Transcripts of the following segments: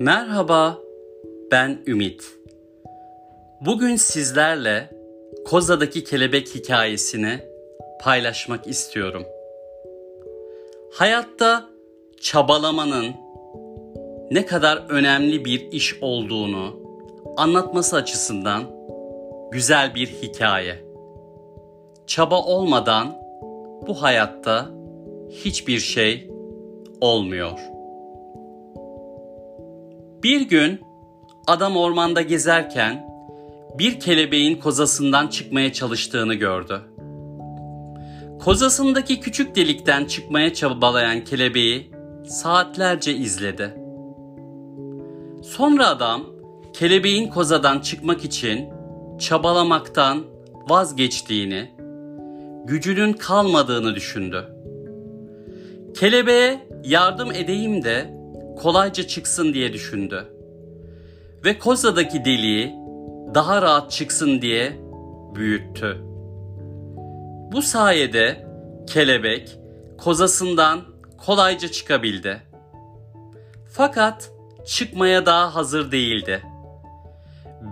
Merhaba, ben Ümit. Bugün sizlerle Koza'daki kelebek hikayesini paylaşmak istiyorum. Hayatta çabalamanın ne kadar önemli bir iş olduğunu anlatması açısından güzel bir hikaye. Çaba olmadan bu hayatta hiçbir şey olmuyor.'' Bir gün adam ormanda gezerken bir kelebeğin kozasından çıkmaya çalıştığını gördü. Kozasındaki küçük delikten çıkmaya çabalayan kelebeği saatlerce izledi. Sonra adam kelebeğin kozadan çıkmak için çabalamaktan vazgeçtiğini, gücünün kalmadığını düşündü. Kelebeğe yardım edeyim de kolayca çıksın diye düşündü. Ve kozadaki deliği daha rahat çıksın diye büyüttü. Bu sayede kelebek kozasından kolayca çıkabildi. Fakat çıkmaya daha hazır değildi.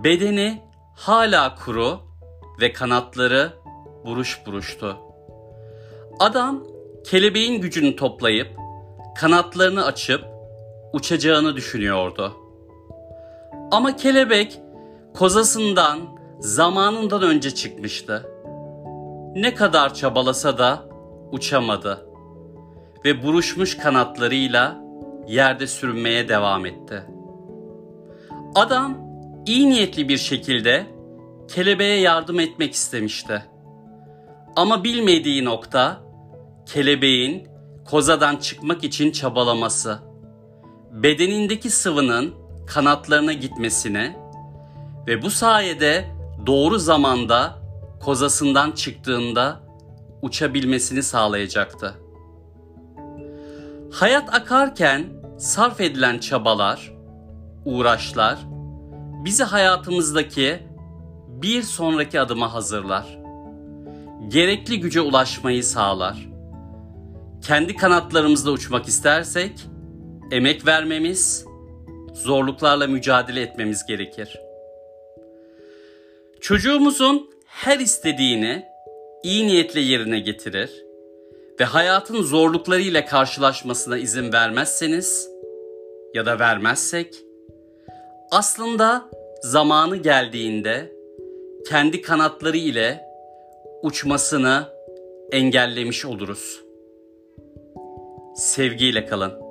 Bedeni hala kuru ve kanatları buruş buruştu. Adam kelebeğin gücünü toplayıp kanatlarını açıp uçacağını düşünüyordu. Ama kelebek kozasından zamanından önce çıkmıştı. Ne kadar çabalasa da uçamadı ve buruşmuş kanatlarıyla yerde sürünmeye devam etti. Adam iyi niyetli bir şekilde kelebeğe yardım etmek istemişti. Ama bilmediği nokta kelebeğin kozadan çıkmak için çabalaması bedenindeki sıvının kanatlarına gitmesine ve bu sayede doğru zamanda kozasından çıktığında uçabilmesini sağlayacaktı. Hayat akarken sarf edilen çabalar, uğraşlar bizi hayatımızdaki bir sonraki adıma hazırlar. Gerekli güce ulaşmayı sağlar. Kendi kanatlarımızla uçmak istersek emek vermemiz, zorluklarla mücadele etmemiz gerekir. Çocuğumuzun her istediğini iyi niyetle yerine getirir ve hayatın zorluklarıyla karşılaşmasına izin vermezseniz ya da vermezsek aslında zamanı geldiğinde kendi kanatları ile uçmasını engellemiş oluruz. Sevgiyle kalın.